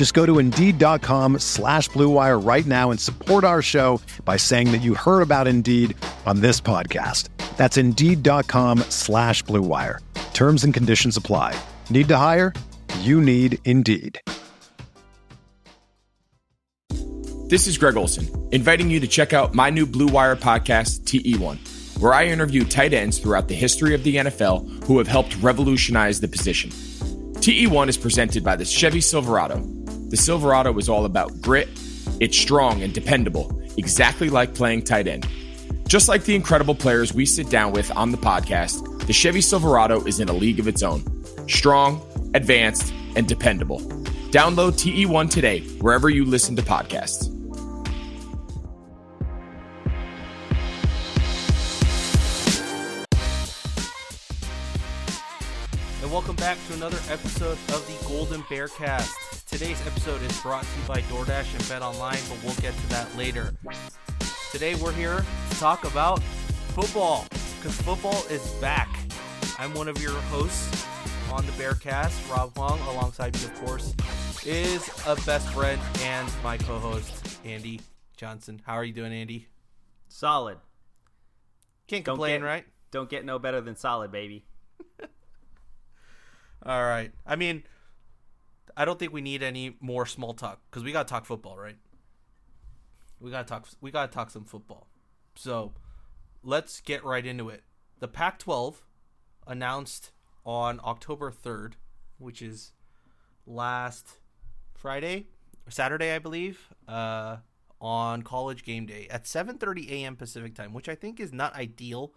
Just go to Indeed.com slash BlueWire right now and support our show by saying that you heard about Indeed on this podcast. That's Indeed.com slash BlueWire. Terms and conditions apply. Need to hire? You need Indeed. This is Greg Olson, inviting you to check out my new Blue Wire podcast, TE1, where I interview tight ends throughout the history of the NFL who have helped revolutionize the position. TE1 is presented by the Chevy Silverado. The Silverado is all about grit, it's strong and dependable, exactly like playing tight end. Just like the incredible players we sit down with on the podcast, the Chevy Silverado is in a league of its own. Strong, advanced, and dependable. Download TE1 today, wherever you listen to podcasts. and welcome back to another episode of the Golden Bear Cast. Today's episode is brought to you by DoorDash and Bet Online, but we'll get to that later. Today we're here to talk about football because football is back. I'm one of your hosts on the Bearcast, Rob Huang, alongside me, of course, is a best friend and my co-host Andy Johnson. How are you doing, Andy? Solid. Can't Don't complain, get- right? Don't get no better than solid, baby. All right. I mean, I don't think we need any more small talk because we got to talk football, right? We got to talk. We got to talk some football. So let's get right into it. The Pac-12 announced on October 3rd, which is last Friday Saturday, I believe, uh, on College Game Day at 7:30 a.m. Pacific time, which I think is not ideal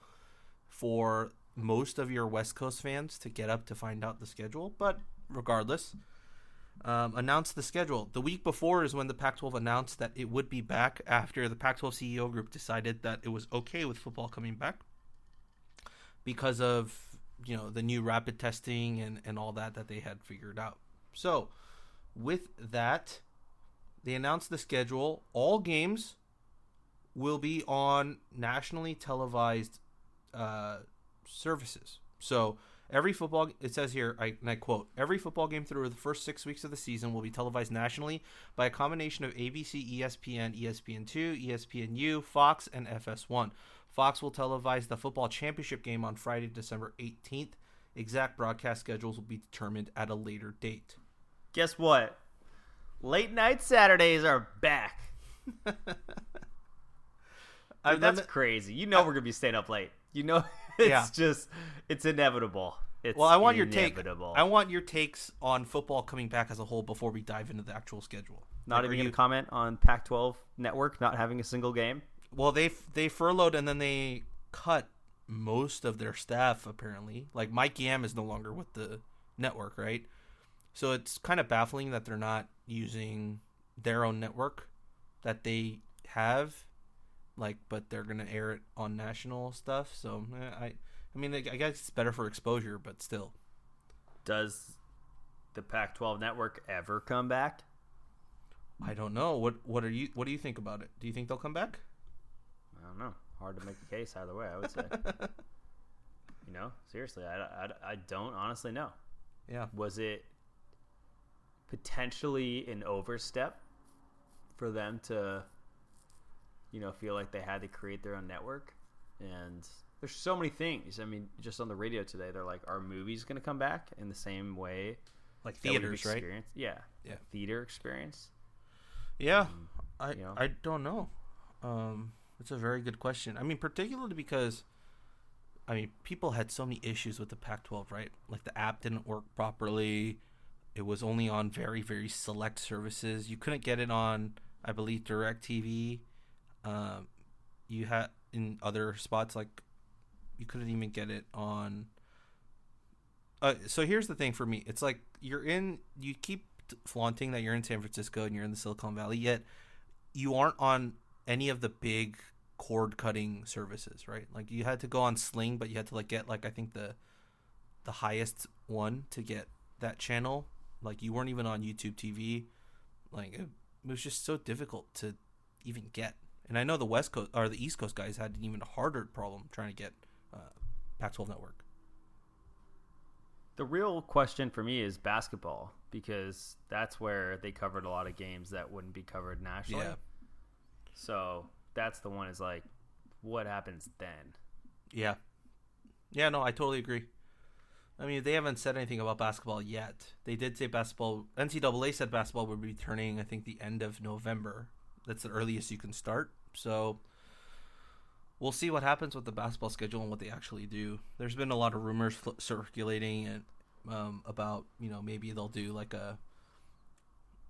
for most of your West Coast fans to get up to find out the schedule. But regardless, um, announced the schedule. The week before is when the Pac 12 announced that it would be back after the Pac 12 CEO group decided that it was okay with football coming back because of you know the new rapid testing and, and all that that they had figured out. So with that, they announced the schedule. All games will be on nationally televised uh, services. So every football, it says here, I, and I quote, every football game through the first six weeks of the season will be televised nationally by a combination of ABC, ESPN, ESPN2, ESPNU, Fox, and FS1. Fox will televise the football championship game on Friday, December 18th. Exact broadcast schedules will be determined at a later date. Guess what? Late night Saturdays are back. Dude, that's crazy. You know we're gonna be staying up late. You know, it's Yeah. just it's inevitable. It's Well, I want your take. I want your takes on football coming back as a whole before we dive into the actual schedule. not Like, even gonna you- comment on Pac-12 network not having a single game. Well, they they furloughed and then they cut most of their staff apparently. Like Mike Yam is no longer with the network, right? So it's kind of baffling that they're not using their own network that they have, like, but they're gonna air it on national stuff. So eh, I, I mean, I guess it's better for exposure, but still. Does the Pac-12 network ever come back? I don't know. What what are you what do you think about it? Do you think they'll come back? I don't know. Hard to make a case either way. I would say. you know, seriously, I, I, I don't honestly know. Yeah. was it potentially an overstep for them to you know feel like they had to create their own network and there's so many things i mean just on the radio today they're like are movies going to come back in the same way Like theaters, right? yeah Yeah. theater experience Yeah, I you know? I don't know. Um, it's a very good question. I mean, particularly because I mean, people had so many issues with the Pac-12, right? Like the app didn't work properly. It was only on very, very select services. You couldn't get it on, I believe, DirecTV. Um, you had in other spots like you couldn't even get it on. Uh, so here's the thing for me: it's like you're in, you keep flaunting that you're in San Francisco and you're in the Silicon Valley, yet you aren't on any of the big cord cutting services, right? Like you had to go on Sling, but you had to like get like I think the the highest one to get that channel. Like you weren't even on YouTube TV. Like it, it was just so difficult to even get. And I know the West Coast or the East Coast guys had an even harder problem trying to get uh, Pac-12 network. The real question for me is basketball because that's where they covered a lot of games that wouldn't be covered nationally. Yeah. So that's the one is like, what happens then? Yeah. Yeah, no, I totally agree. I mean, they haven't said anything about basketball yet. They did say basketball. NCAA said basketball would be returning, I think, the end of November. That's the earliest you can start. So we'll see what happens with the basketball schedule and what they actually do. There's been a lot of rumors fl- circulating and um, about you know maybe they'll do like a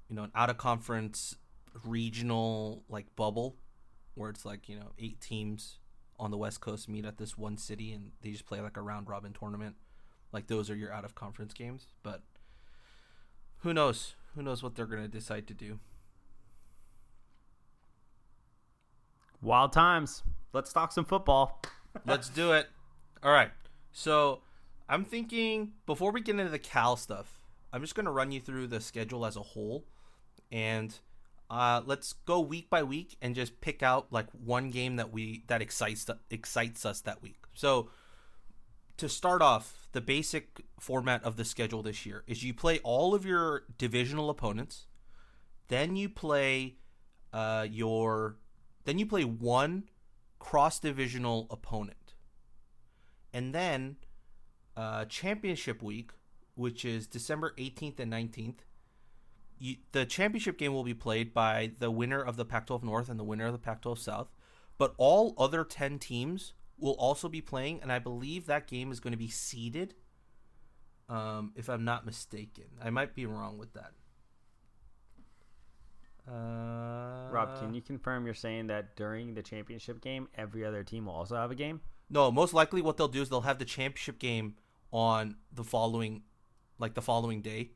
you know an out of conference regional like bubble where it's like you know eight teams on the west coast meet at this one city and they just play like a round robin tournament like those are your out of conference games but who knows who knows what they're going to decide to do Wild times. Let's talk some football. let's do it all right so i'm thinking before we get into the cal stuff i'm just going to run you through the schedule as a whole and uh, let's go week by week and just pick out like one game that we that excites excites us that week. So to start off, the basic format of the schedule this year is you play all of your divisional opponents, then you play uh, your then you play one cross divisional opponent, and then uh, championship week, which is December 18th and 19th you, the championship game will be played by the winner of the Pac-12 North and the winner of the Pac-12 South, but all other 10 teams will also be playing and I believe that game is going to be seeded um, if I'm not mistaken. I might be wrong with that. Uh, Rob, can you confirm you're saying that during the championship game, every other team will also have a game? No, most likely what they'll do is they'll have the championship game on the following, like the following day.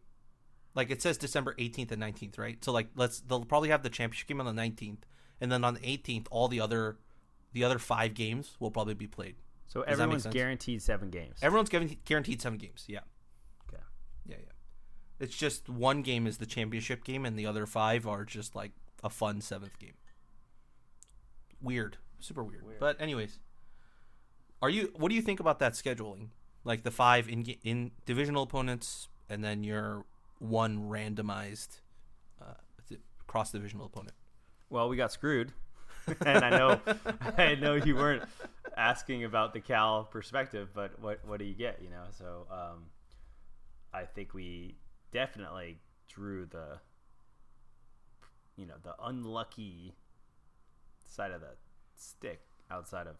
Like it says December 18th and 19th, right? So like let's they'll probably have the championship game on the 19th, and then on the 18th, all the other, the other five games will probably be played. So Does everyone's guaranteed seven games. Everyone's given guaranteed seven games. Yeah, okay. yeah, yeah. It's just one game is the championship game, and the other five are just like a fun seventh game. Weird, super weird. Weird. But anyways, are you? What do you think about that scheduling? Like the five in in divisional opponents, and then your one randomized uh, cross divisional opponent. Well, we got screwed, and I know, I know you weren't asking about the Cal perspective, but what what do you get? You know, so um, I think we definitely drew the, you know, the unlucky side of the stick outside of,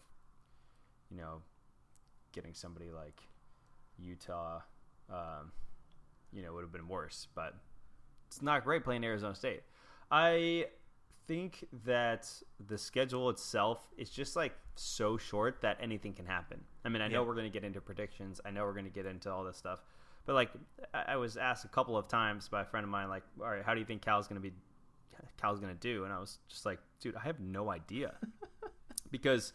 you know, getting somebody like Utah. Um, you know, would have been worse. But it's not great playing Arizona State. I think that the schedule itself is just like so short that anything can happen. I mean, I know Yeah. we're going to get into predictions. I know we're going to get into all this stuff. But like, I was asked a couple of times by a friend of mine, like, all right, how do you think Cal's going to be? Cal's to do? And I was just like, dude, I have no idea, because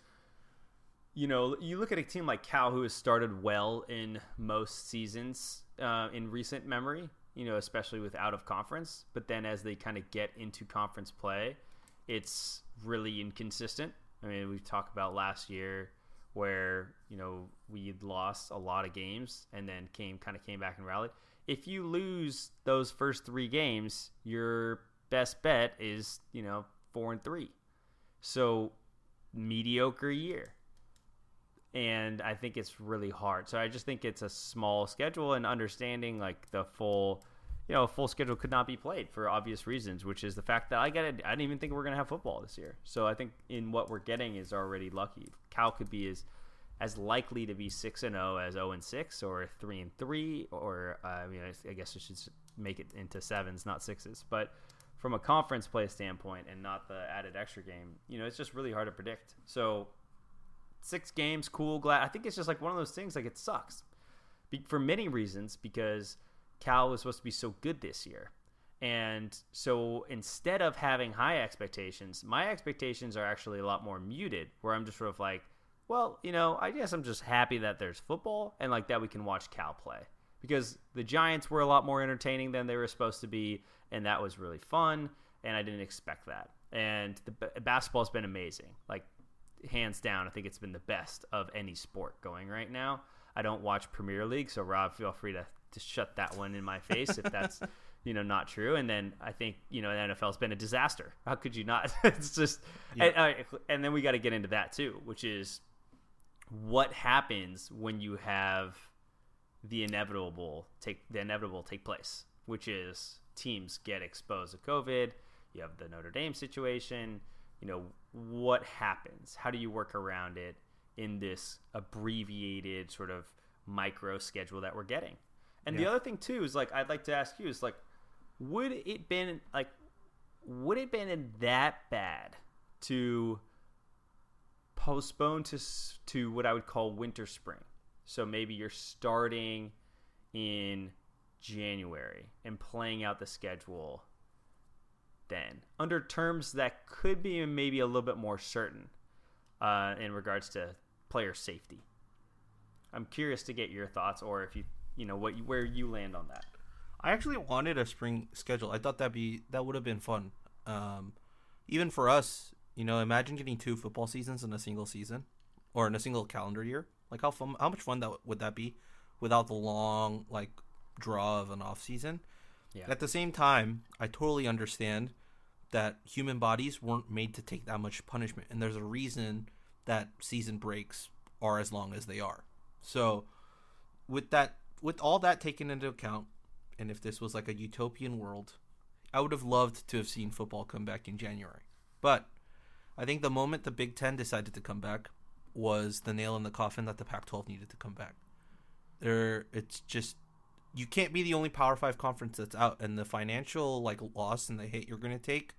you know, you look at a team like Cal who has started well in most seasons uh, in recent memory, you know, especially with out of conference. But then as they kind of get into conference play, it's really inconsistent. I mean, we've talked about last year where, you know, we lost a lot of games and then came kind of came back and rallied. If you lose those first three games, your best bet is, you know, four and three. So mediocre year and I think it's really hard. So I just think it's a small schedule and understanding like the full, you know, a full schedule could not be played for obvious reasons, which is the fact that I get it. I didn't even think we are going to have football this year. So I think in what we're getting is already lucky. Cal could be as as likely to be six and zero as zero and six or three and three, or uh, I mean, I guess we should make it into sevens, not sixes. But from a conference play standpoint, and not the added extra game, you know, it's just really hard to predict. So six games, cool, glad. I think it's just like one of those things. Like it sucks Be- for many reasons because Cal was supposed to be so good this year. And so instead of having high expectations, my expectations are actually a lot more muted, where I'm just sort of like, well, you know, I guess I'm just happy that there's football and like that we can watch Cal play because the Giants were a lot more entertaining than they were supposed to be, and that was really fun. And I didn't expect that. And the b- basketball's been amazing, like hands down. I think it's been the best of any sport going right now. I don't watch Premier League, so Rob, feel free to to shut that one in my face if that's you know not true. And then I think you know the NFL's been a disaster. How could you not? it's just yeah. and, and then we got to get into that too, which is what happens when you have the inevitable take the inevitable take place, which is teams get exposed to COVID. You have the Notre Dame situation. You know what happens? How do you work around it in this abbreviated sort of micro schedule that we're getting? And yeah. the other thing too is like I'd like to ask you is like, would it been like, would it been that bad to postpone to to what I would call winter spring? So maybe you're starting in January and playing out the schedule then under terms that could be maybe a little bit more certain uh, in regards to player safety. I'm curious to get your thoughts, or if you you know what where you land on that. I actually wanted a spring schedule. I thought that'd be that would have been fun. Um, even for us, you know, imagine getting two football seasons in a single season or in a single calendar year. Like how fun, how much fun that would that be without the long like draw of an off season. Yeah. At the same time, I totally understand that human bodies weren't made to take that much punishment, and there's a reason that season breaks are as long as they are. So, with that with all that taken into account, and if this was like a utopian world, I would have loved to have seen football come back in January. But I think the moment the Big Ten decided to come back was the nail in the coffin that the Pac-12 needed to come back. There, it's just you can't be the only Power Five conference that's out, and the financial like loss and the hit you're going to take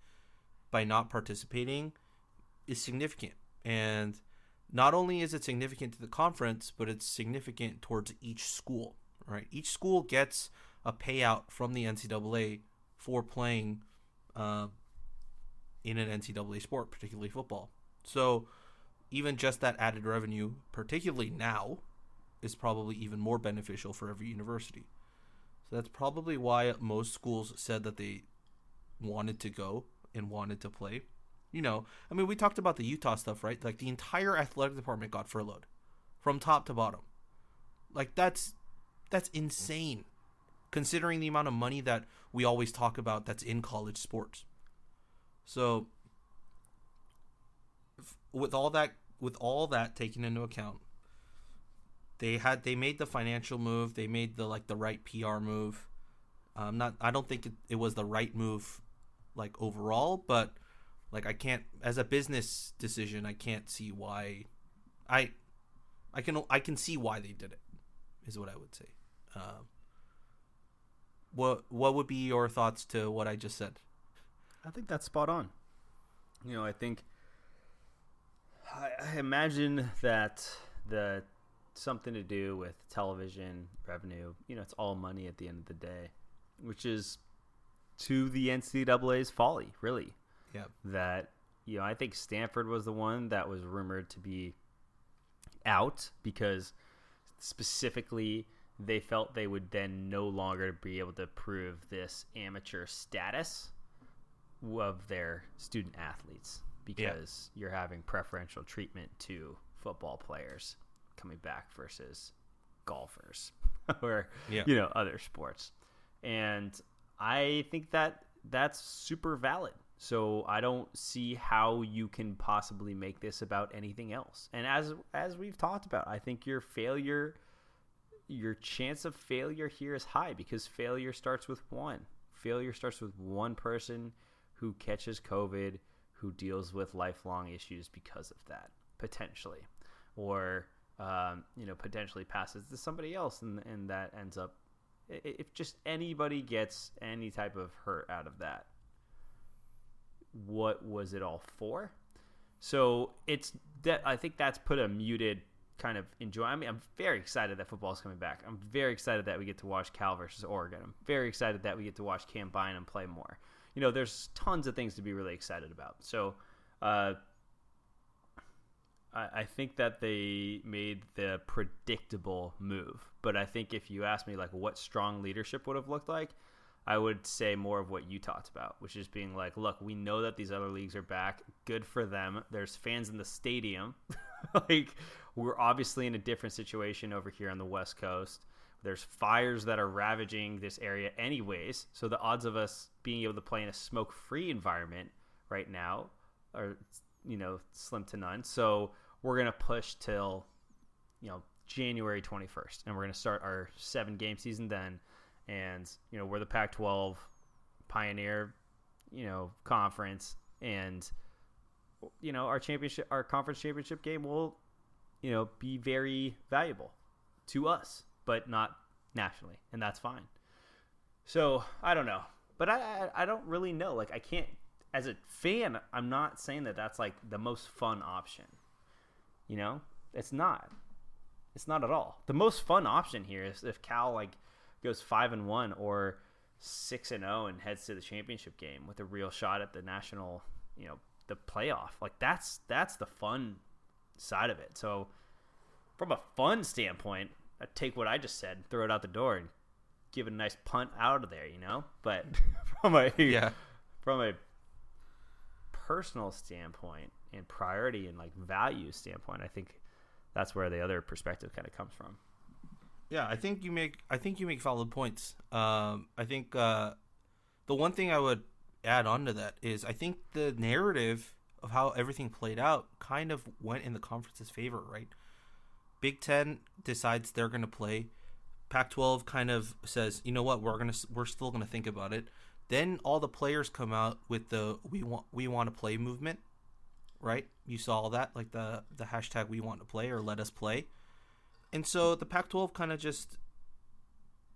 by not participating is significant. And not only is it significant to the conference, but it's significant towards each school right? Each school gets a payout from the NCAA for playing uh, in an NCAA sport, particularly football. So even just that added revenue, particularly now, is probably even more beneficial for every university. So that's probably why most schools said that they wanted to go and wanted to play. You know, I mean, we talked about the Utah stuff, right? Like the entire athletic department got furloughed from top to bottom. Like that's that's insane, considering the amount of money that we always talk about that's in college sports. So, with all that, with all that taken into account, they had they made the financial move. They made the like the right PR move. Um, not I don't think it, it was the right move, like overall, but like I can't as a business decision. I can't see why. I I can I can see why they did it. Is what I would say. Um, what what would be your thoughts to what I just said? I think that's spot on. You know, I think I, I imagine that the something to do with television revenue. You know, it's all money at the end of the day, which is to the NCAA's folly, really. Yeah. That you know, I think Stanford was the one that was rumored to be out because specifically they felt they would then no longer be able to prove this amateur status of their student athletes because yeah. you're having preferential treatment to football players coming back versus golfers or yeah. you know other sports and i think that that's super valid so i don't see how you can possibly make this about anything else and as as we've talked about i think your failure your chance of failure here is high because failure starts with one. Failure starts with one person who catches COVID, who deals with lifelong issues because of that, potentially. Or um, you know, potentially passes to somebody else, and and that ends up if just anybody gets any type of hurt out of that, what was it all for? So it's that I think that's put a muted kind of enjoy. I mean, I'm very excited that football is coming back. I'm very excited that we get to watch Cal versus Oregon. I'm very excited that we get to watch Cam Bynum play more. You know, there's tons of things to be really excited about. So, uh, I, I think that they made the predictable move. But I think if you ask me, like, what strong leadership would have looked like, I would say more of what you talked about, which is being like, look, we know that these other leagues are back. Good for them. There's fans in the stadium. like, we're obviously in a different situation over here on the West Coast. There's fires that are ravaging this area, anyways. So the odds of us being able to play in a smoke free environment right now are, you know, slim to none. So we're going to push till, you know, January 21st. And we're going to start our seven game season then. And, you know, we're the Pac 12 pioneer, you know, conference. And, you know, our championship, our conference championship game will, you know, be very valuable to us, but not nationally. And that's fine. So I don't know. But I, I, I don't really know. Like, I can't, as a fan, I'm not saying that that's like the most fun option. You know, it's not. It's not at all. The most fun option here is if Cal like goes five and one or six and zero oh and heads to the championship game with a real shot at the national, you know, the playoff. Like that's that's the fun side of it. So from a fun standpoint, I take what I just said, throw it out the door, and give it a nice punt out of there. You know, but from a yeah from a personal standpoint and priority and like value standpoint, I think that's where the other perspective kind of comes from. Yeah, I think you make I think you make valid points. Um, I think uh, the one thing I would add on to that is I think the narrative of how everything played out kind of went in the conference's favor, right? Big Ten decides they're going to play. Pac-12 kind of says, you know what, we're gonna we're still going to think about it. Then all the players come out with the we want we want to play movement, right? You saw all that, like the the hashtag we want to play or let us play. And so the Pac-12 kind of just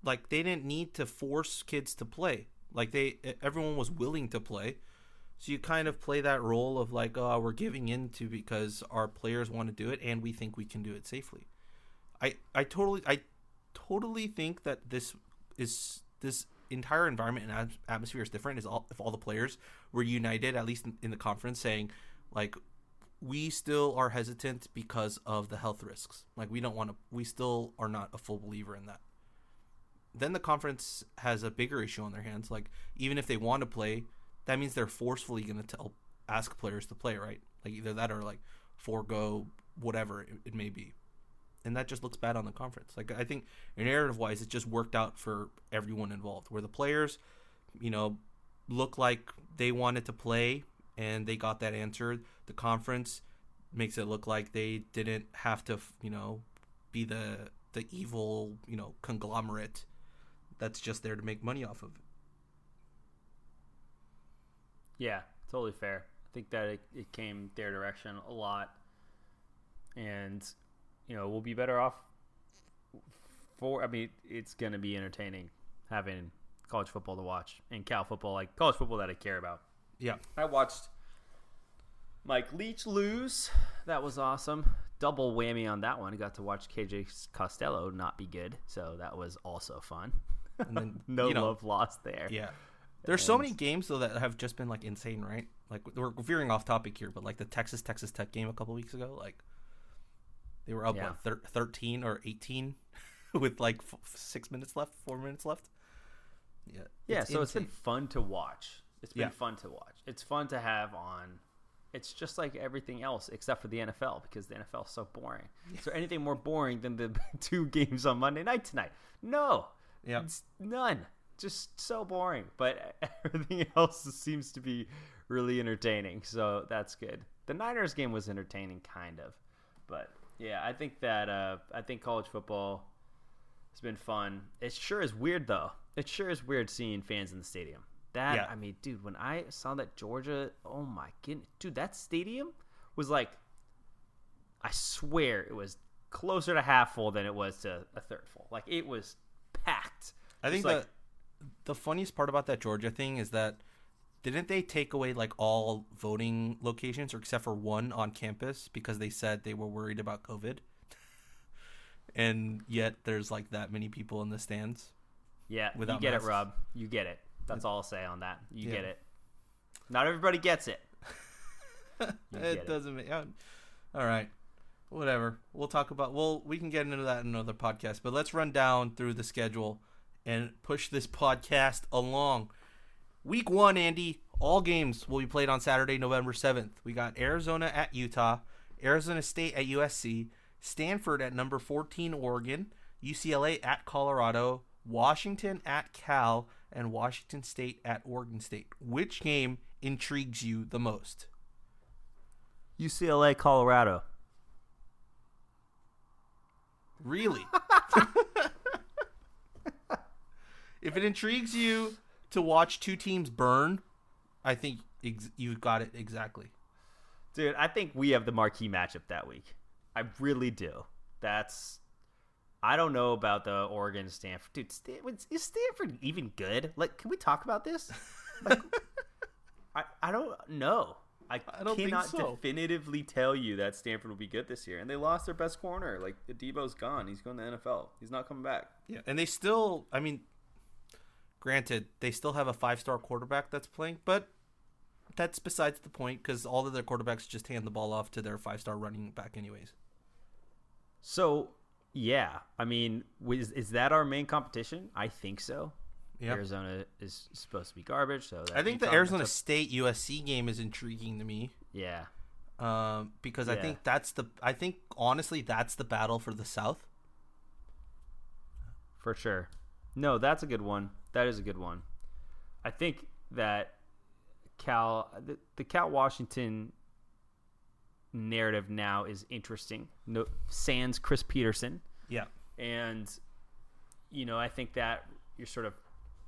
like they didn't need to force kids to play. Like they everyone was willing to play. So you kind of play that role of like, oh, we're giving in to because our players want to do it and we think we can do it safely. I I totally I totally think that this is this entire environment and atmosphere is different. Is all if all the players were united, at least in, in the conference, saying like we still are hesitant because of the health risks. Like we don't want to. We still are not a full believer in that. Then the conference has a bigger issue on their hands. Like even if they want to play, that means they're forcefully going to tell ask players to play, right? Like either that or like forego whatever it, it may be. And that just looks bad on the conference. Like I think narrative wise, it just worked out for everyone involved. Where the players, you know, look like they wanted to play and they got that answered. The conference makes it look like they didn't have to, you know, be the the evil, you know, conglomerate that's just there to make money off of it. Yeah, totally fair. I think that it, it came their direction a lot, and you know we'll be better off. For I mean, it's going to be entertaining having college football to watch and Cal football, like college football that I care about. Yeah, I watched Mike Leach lose. That was awesome. Double whammy on that one. got to watch KJ Costello not be good, so that was also fun. And then no you know, love lost there. Yeah. There's and... so many games though that have just been like insane, right? Like we're veering off topic here, but like the Texas Texas Tech game a couple weeks ago, like they were up yeah. what thir- 13 or 18 with like f- 6 minutes left, 4 minutes left. Yeah. Yeah, it's so insane. it's been fun to watch. It's been yeah. fun to watch. It's fun to have on it's just like everything else except for the NFL because the NFL is so boring. Is there anything more boring than the two games on Monday night tonight? No. Yeah. none. Just so boring. But everything else seems to be really entertaining. So that's good. The Niners game was entertaining, kind of. But yeah, I think that uh, I think college football has been fun. It sure is weird though. It sure is weird seeing fans in the stadium. That yeah. I mean, dude, when I saw that Georgia, oh my goodness, dude, that stadium was like, I swear it was closer to half full than it was to a third full. Like it was packed. I think like- that the funniest part about that Georgia thing is that didn't they take away like all voting locations or except for one on campus because they said they were worried about COVID? and yet there's like that many people in the stands. Yeah, you without get masks. it, Rob. You get it. That's all I'll say on that. You Yeah. get it. Not everybody gets it. Get it doesn't make all right whatever we'll talk about well we can get into that in another podcast but let's run down through the schedule and push this podcast along week one andy all games will be played on saturday november 7th we got arizona at utah arizona state at usc stanford at number 14 oregon ucla at colorado washington at cal and washington state at oregon state which game intrigues you the most UCLA, Colorado. Really? if it intrigues you to watch two teams burn, I think ex- you got it exactly. Dude, I think we have the marquee matchup that week. I really do. That's. I don't know about the Oregon Stanford. Dude, Stan- is Stanford even good? Like, can we talk about this? Like, I, I don't know. I, I cannot so. definitively tell you that Stanford will be good this year. And they lost their best corner. Like, Adebo's gone. He's going to the NFL. He's not coming back. Yeah, and they still, I mean, granted, they still have a five-star quarterback that's playing, but that's besides the point because all of their quarterbacks just hand the ball off to their five-star running back, anyways. So, yeah. I mean, is, is that our main competition? I think so. Yeah. Arizona is supposed to be garbage. So that I think the Arizona State USC game is intriguing to me. Yeah. um, because I think that's the I think honestly that's the battle for the South. for sure. No, that's a good one. That is a good one. I think that Cal, the, the Cal Washington narrative now is interesting. No, sans Chris Petersen, Yeah, and you know, I think that you're sort of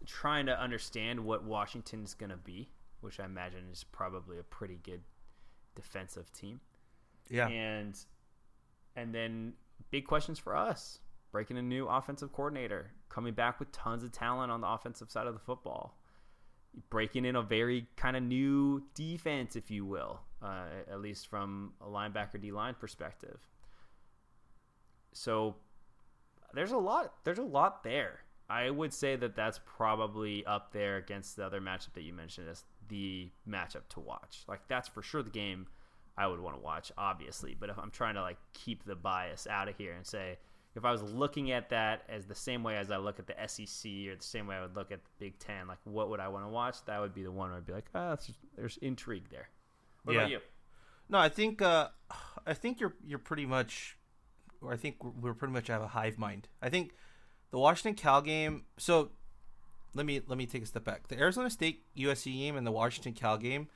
trying to understand what Washington is going to be, which I imagine is probably a pretty good defensive team. Yeah, and and then big questions for us. Breaking a new offensive coordinator coming back with tons of talent on the offensive side of the football breaking in a very kind of new defense if you will uh, at least from a linebacker d line perspective so there's a lot there's a lot there i would say that that's probably up there against the other matchup that you mentioned as the matchup to watch like that's for sure the game I would want to watch, obviously. But if I'm trying to like keep the bias out of here and say, if I was looking at that as the same way as I look at the SEC or the same way I would look at the Big Ten, like what would I want to watch? That would be the one where I'd be like, ah, it's just- there's intrigue there. What about you? No, I think uh, I think you're you're pretty much, or I think we're, we're pretty much have a hive mind. I think the Washington Cal game. So let me let me take a step back. The Arizona State USC game and the Washington Cal game,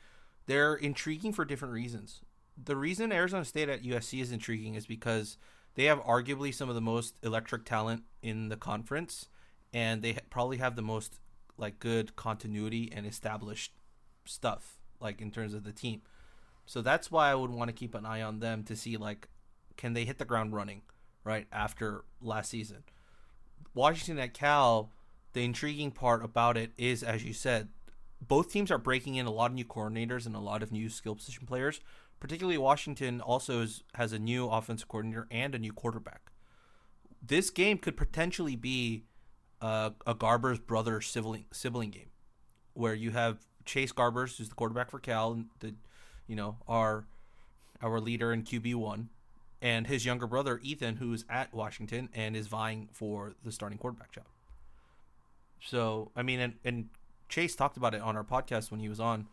they're intriguing for different reasons. The reason Arizona State at USC is intriguing is because they have arguably some of the most electric talent in the conference, and they probably have the most like good continuity and established stuff like in terms of the team. So that's why I would want to keep an eye on them to see like can they hit the ground running right after last season. Washington at Cal, the intriguing part about it is as you said, both teams are breaking in a lot of new coordinators and a lot of new skill position players. Particularly Washington also is, has a new offensive coordinator and a new quarterback. This game could potentially be uh, a Garber's brother sibling sibling game, where you have Chase Garbers, who's the quarterback for Cal, and the you know our our leader in QB one, and his younger brother Ethan, who's at Washington and is vying for the starting quarterback job. So I mean, and, and Chase talked about it on our podcast when he was on,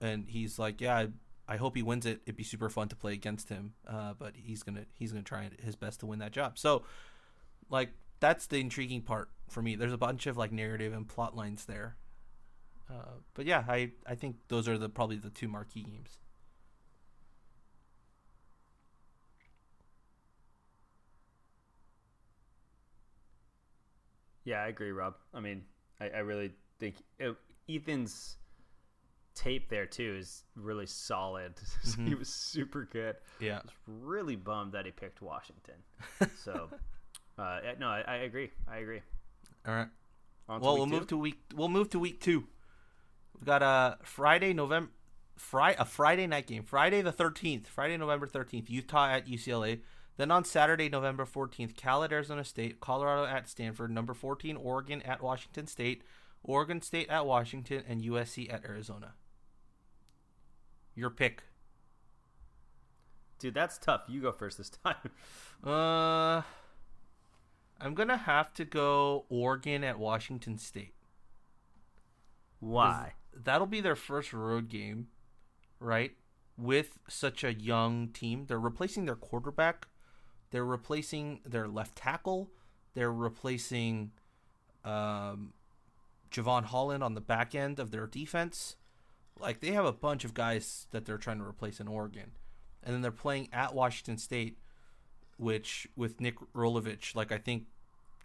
and he's like, "Yeah, I, hope he wins it. It'd be super fun to play against him, uh, but he's gonna he's gonna try his best to win that job." So, like, that's the intriguing part for me. There's a bunch of like narrative and plot lines there, uh, but yeah, I I think those are the probably the two marquee games. Yeah, I agree, Rob. I mean, I, I really think uh, Ethan's tape there too is really solid. so he was super good. Yeah. I was really bummed that he picked Washington. so, uh, no, I, I agree. I agree. All right. On Well, we'll two? move to week. We'll move to week two. We've got a Friday, November, Friday, a Friday night game. Friday the thirteenth. Friday, November thirteenth. Utah at UCLA. Then on Saturday, November fourteenth, Cal at Arizona State, Colorado at Stanford, number fourteen, Oregon at Washington State, Oregon State at Washington, and USC at Arizona. Your pick. Dude, that's tough. You go first this time. Uh, I'm gonna have to go Oregon at Washington State. Why? that'll be their first road game, right? With such a young team, they're replacing their quarterback, they're replacing their left tackle, they're replacing um, Jevon Holland on the back end of their defense. Like they have a bunch of guys that they're trying to replace in Oregon, and then they're playing at Washington State, which with Nick Rolovich, like I think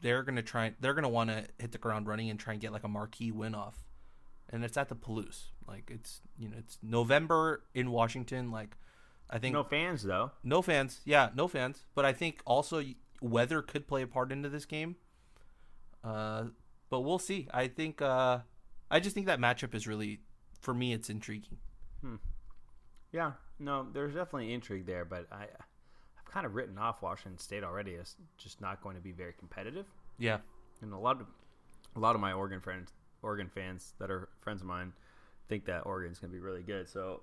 they're gonna try, they're gonna want to hit the ground running and try and get like a marquee win off and it's at the Palouse. Like it's you know it's November in Washington. Like I think No fans though. no fans. Yeah, no fans. But I think also weather could play a part into this game. Uh, but we'll see. I think uh, I just think that matchup is really for me. It's intriguing. Hmm. Yeah, no, there's definitely intrigue there, but I, I've kind of written off Washington State already as just not going to be very competitive. Yeah, And a lot of a lot of my Oregon friends, Oregon fans that are friends of mine, think that Oregon's going to be really good. So,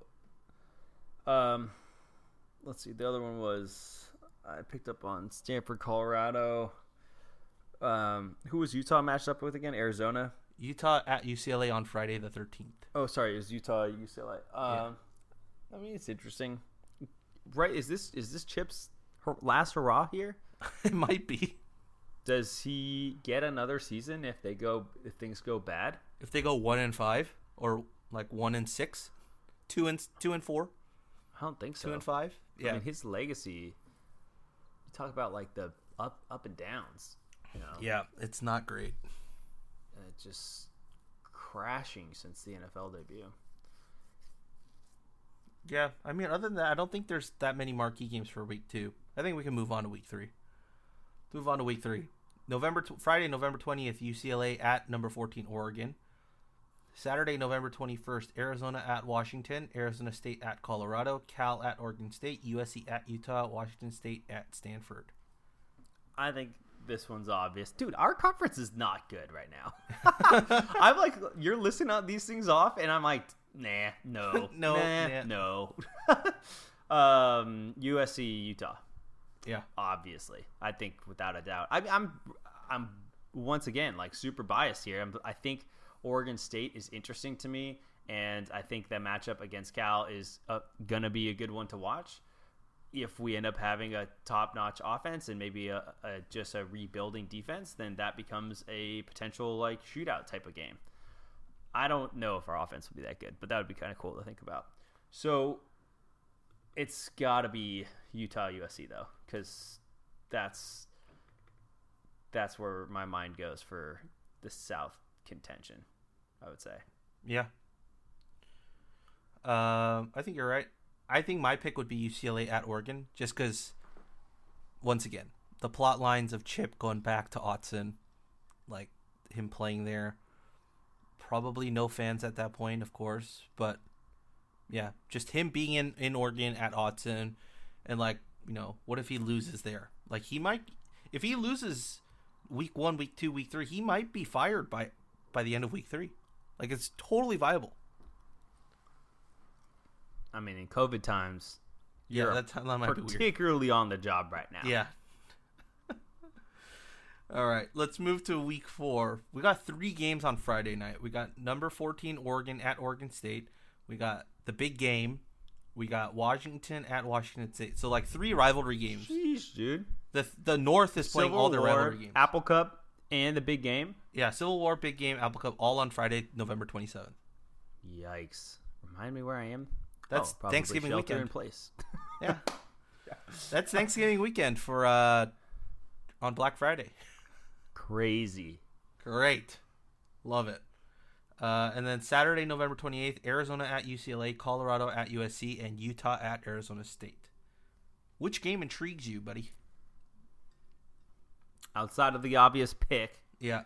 um, let's see. The other one was I picked up on Stanford, Colorado. Um, who was Utah matched up with again? Arizona. Utah at UCLA on Friday the thirteenth. Oh, sorry, it was Utah, UCLA. Um, I mean, it's interesting, right? Is this is this Chip's last hurrah here? it might be Does he get another season if they go if things go bad? if they go one and five or like one and six, two and two and four, I don't think so. two and five. I Yeah, mean, his legacy. You talk about like the up up and downs. You know, yeah, it's not great. Just crashing since the NFL debut. Yeah, I mean, other than that, I don't think there's that many marquee games for week two. I think we can move on to week three. Move on to week three. November tw- Friday, November twentieth, UCLA at number fourteen, Oregon. Saturday, November twenty first, Arizona at Washington, Arizona State at Colorado, Cal at Oregon State, USC at Utah, Washington State at Stanford. I think this one's obvious, dude. Our conference is not good right now. I'm like, you're listing out these things off, and I'm like, nah, no, No, nah, no. um, USC, Utah. Yeah, obviously. I think without a doubt. I, I'm I'm once again like super biased here. I'm, I think Oregon State is interesting to me, and I think that matchup against Cal is uh, gonna be a good one to watch. If we end up having a top-notch offense and maybe a, a just a rebuilding defense, then that becomes a potential like shootout type of game. I don't know if our offense will be that good, but that would be kind of cool to think about. So it's got to be Utah USC though, because that's that's where my mind goes for the South contention. I would say. yeah. Um, I think you're right. I think my pick would be UCLA at Oregon, just because, once again, the plot lines of Chip going back to Autzen, like him playing there. Probably no fans at that point, of course, but yeah, just him being in in Oregon at Autzen, and like you know, what if he loses there? Like he might, if he loses week one, week two, week three, he might be fired by by the end of week three. Like it's totally viable. I mean, in COVID times, Yeah, that, might particularly on the job right now. Yeah. All right, let's move to week four. We got three games on Friday night. We got number 14 Oregon at Oregon State. We got the big game. We got Washington at Washington State. So like three rivalry games. Jeez, dude. The the North is playing Civil all their War, rivalry games. Apple Cup, and the big game. yeah, Civil War, big game, Apple Cup, all on Friday, November 27th. Yikes! Remind me where I am. That's Oh, Thanksgiving weekend. in place. Yeah. That's Thanksgiving weekend for uh on Black Friday. Crazy. Great. Love it. Uh, and then Saturday, November 28th, Arizona at UCLA, Colorado at USC, and Utah at Arizona State. Which game intrigues you, buddy? Outside of the obvious pick, Yeah.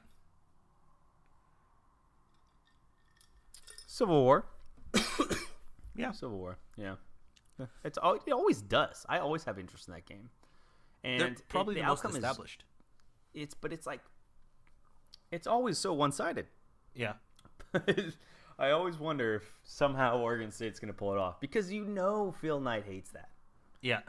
Civil War. Yeah. Civil War. Yeah. It's al- it always does. I always have interest in that game. And They're it- probably the the most outcome is- established. it's but it's like it's always so one-sided. Yeah. I always wonder if somehow Oregon State's going to pull it off because you know Phil Knight hates that. Yeah.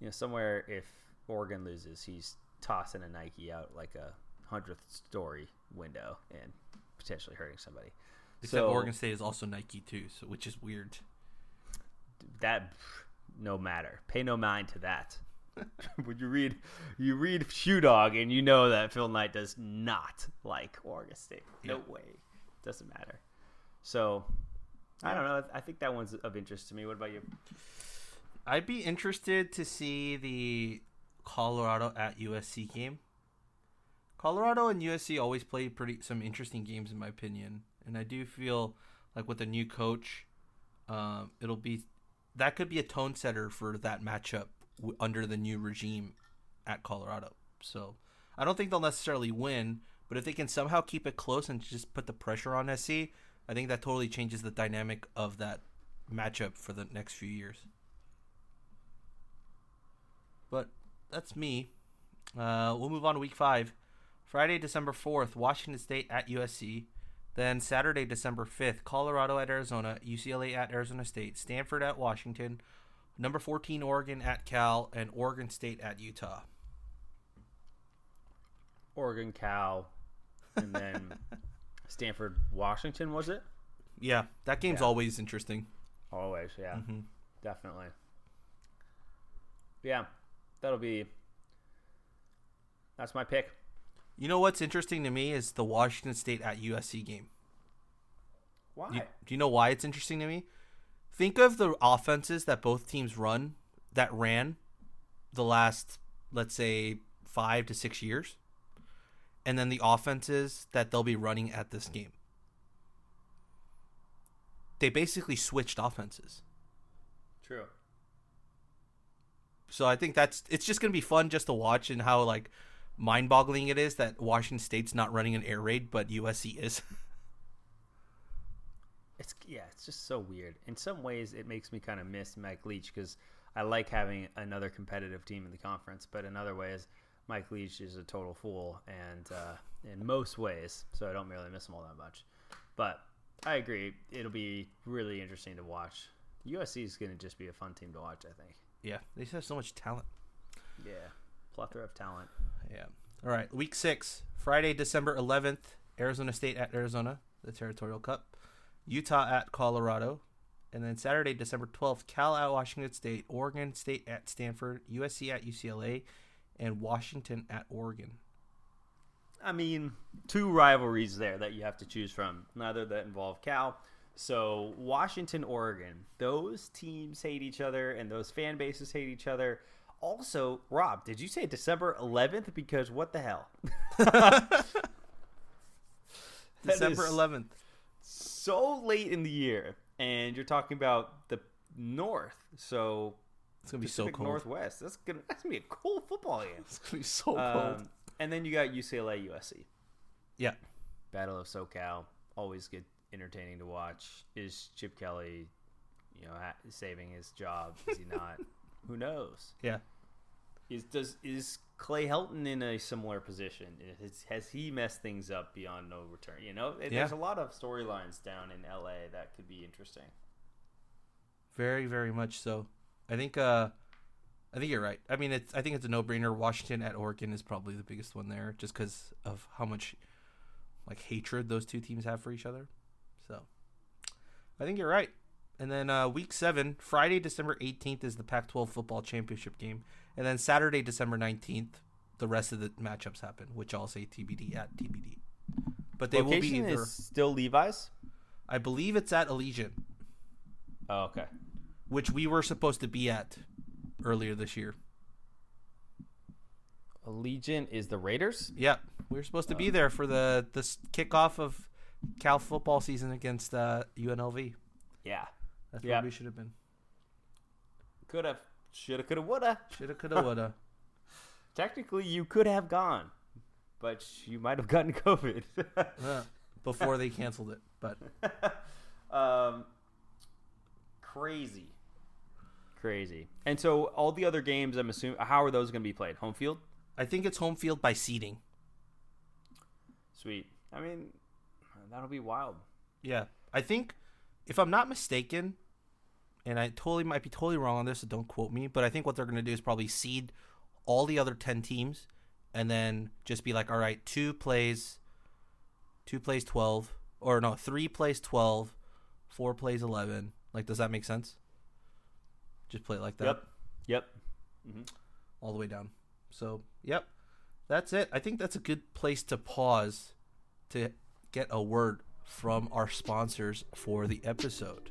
You know, somewhere if Oregon loses, he's tossing a Nike out like a hundredth story window and potentially hurting somebody. Except So- Oregon State is also Nike too, so which is weird. That no matter. Pay no mind to that. when you read you read Shoe Dog and you know that Phil Knight does not like Oregon State. No Yeah. way. Doesn't matter. So I don't know. I think that one's of interest to me. What about you? I'd be interested to see the Colorado at USC game. Colorado and USC always play pretty some interesting games in my opinion, and I do feel like with the new coach, um, it'll be that could be a tone setter for that matchup w- under the new regime at Colorado. So I don't think they'll necessarily win, but if they can somehow keep it close and just put the pressure on SC, I think that totally changes the dynamic of that matchup for the next few years. But that's me. Uh, we'll move on to week five. Friday, December 4th, Washington State at USC. Then Saturday, December 5th, Colorado at Arizona, UCLA at Arizona State, Stanford at Washington, number 14, Oregon at Cal, and Oregon State at Utah. Oregon, Cal, and then Stanford, Washington. Was it? Yeah, that game's Yeah. always interesting. Always, yeah, mm-hmm. definitely. Yeah, that'll be. That's my pick. You know what's interesting to me is the Washington State at USC game. Why? You- do you know why it's interesting to me? Think of the offenses that both teams run that ran the last, let's say, five to six years, and then the offenses that they'll be running at this game. They basically switched offenses. True. So I think that's it's just gonna be fun just to watch and how like mind-boggling it is that Washington State's not running an air raid, but USC is. It's yeah, it's just so weird. In some ways, it makes me kind of miss Mike Leach because I like having another competitive team in the conference. But in other ways, Mike Leach is a total fool, and uh, in most ways, so I don't really miss him all that much. But I agree, it'll be really interesting to watch. USC is going to just be a fun team to watch. I think. yeah, they just have so much talent. Yeah, plethora of talent. Yeah. All right. Week six, Friday, December 11th, Arizona State at Arizona, the Territorial Cup. Utah at Colorado. And then Saturday, December 12th, Cal at Washington State, Oregon State at Stanford, USC at UCLA, and Washington at Oregon. I mean, two rivalries there that you have to choose from, neither that involve Cal. So, Washington, Oregon, those teams hate each other and those fan bases hate each other. Also, Rob, did you say December 11th? Because what the hell? December 11th. So late in the year, and you're talking about the North. So, It's going to be so cold. Northwest. That's gonna that's gonna be a cool football game. It's going to be so cold. Um, and then you got UCLA, USC. yeah. Battle of SoCal, always good, entertaining to watch. Is Chip Kelly, you know, ha- saving his job? Is he not? Who knows? Yeah. Is does is Clay Helton in a similar position? Has, has he messed things up beyond no return? You know, It- there's a lot of storylines down in LA that could be interesting. Very, very much so. I think uh I think you're right. I mean it's I think it's a no brainer. Washington at Oregon is probably the biggest one there, just because of how much like hatred those two teams have for each other. So I think you're right. And then uh, week seven, Friday, December 18th is the Pac-12 football championship game, and then Saturday, December 19th, the rest of the matchups happen, which I'll say TBD at TBD. But they will be Location either. still Levi's. I believe it's at Allegiant, Oh, okay. which we were supposed to be at earlier this year. Allegiant is the Raiders. Yep. we were supposed to be there for the the kickoff of Cal football season against uh, UNLV. Yeah. That's Yeah. where we should have been. Could have, should have, could have, would have. Shoulda, coulda, woulda. Technically, you could have gone, but you might have gotten COVID. Yeah. Before they canceled it, but um, crazy, crazy. And so, all the other games, I'm assuming, how are those going to be played? Home field. I think it's home field by seeding. Sweet. I mean, that'll be wild. Yeah, I think if I'm not mistaken, and I totally might be totally wrong on this, so don't quote me, but I think what they're going to do is probably seed all the other ten teams, and then just be like, all right, two plays, two plays twelve, or no, three plays twelve, four plays eleven. Like, does that make sense? Just play it like that Yep. Yep. Mm-hmm. all the way down. So, yep, that's it. I think that's a good place to pause to get a word from our sponsors for the episode.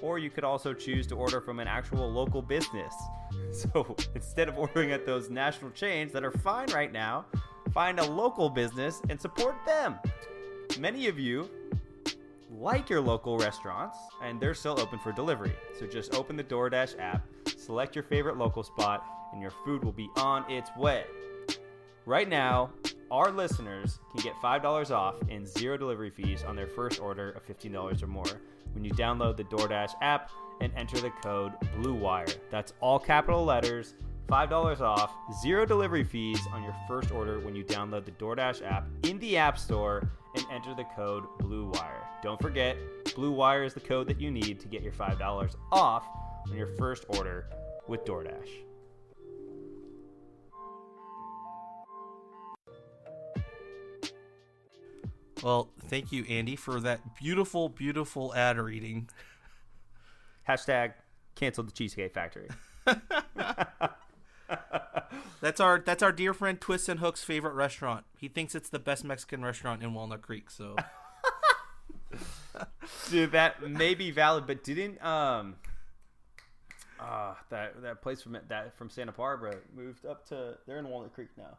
Or you could also choose to order from an actual local business. So instead of ordering at those national chains that are fine right now, find a local business and support them. Many of you like your local restaurants, and they're still open for delivery. So just open the DoorDash app, select your favorite local spot, and your food will be on its way. Right now, our listeners can get $5 off and zero delivery fees on their first order of $15 or more when you download the DoorDash app and enter the code BLUEWIRE. That's all capital letters, $5 off, zero delivery fees on your first order when you download the DoorDash app in the App Store and enter the code BLUEWIRE. Don't forget, BLUEWIRE is the code that you need to get your $5 off on your first order with DoorDash. Well, thank you, Andy, for that beautiful, beautiful ad reading. Hashtag cancel the Cheesecake Factory. That's our that's our dear friend Twists and Hooks' favorite restaurant. He thinks it's the best Mexican restaurant in Walnut Creek. So Dude, that may be valid, but didn't um uh that that place from that from Santa Barbara moved up to they're in Walnut Creek now.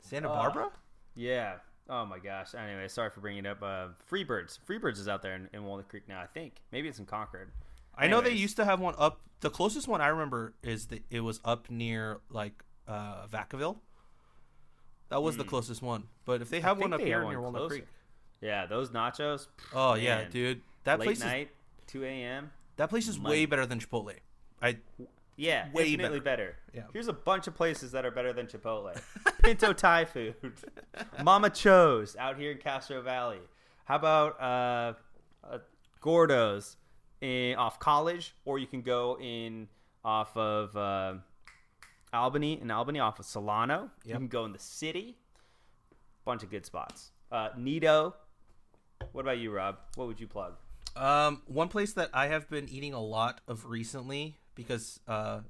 Santa Barbara. Yeah. Oh my gosh. Anyway, sorry for bringing it up. Uh, Freebirds. Freebirds is out there in, in Walnut Creek now. I think maybe it's in Concord. I know they used to have one up. The closest one I remember is that it was up near like uh, Vacaville. That was the closest one. But if they have Hmm. one up here have near one Walnut closer. Creek, Yeah, those nachos. oh yeah, dude, that late place is two a.m. that place is Money. way better than Chipotle. I Yeah, Way infinitely better. Yeah. Here's a bunch of places that are better than Chipotle. Pinto Thai food. Mama Cho's out here in Castro Valley. How about uh, uh, Gordo's in, off College, or you can go in off of uh, Albany in Albany off of Solano. You can go in the city. Bunch of good spots. Uh, Nito. What about you, Rob? What would you plug? Um, one place that I have been eating a lot of recently because uh,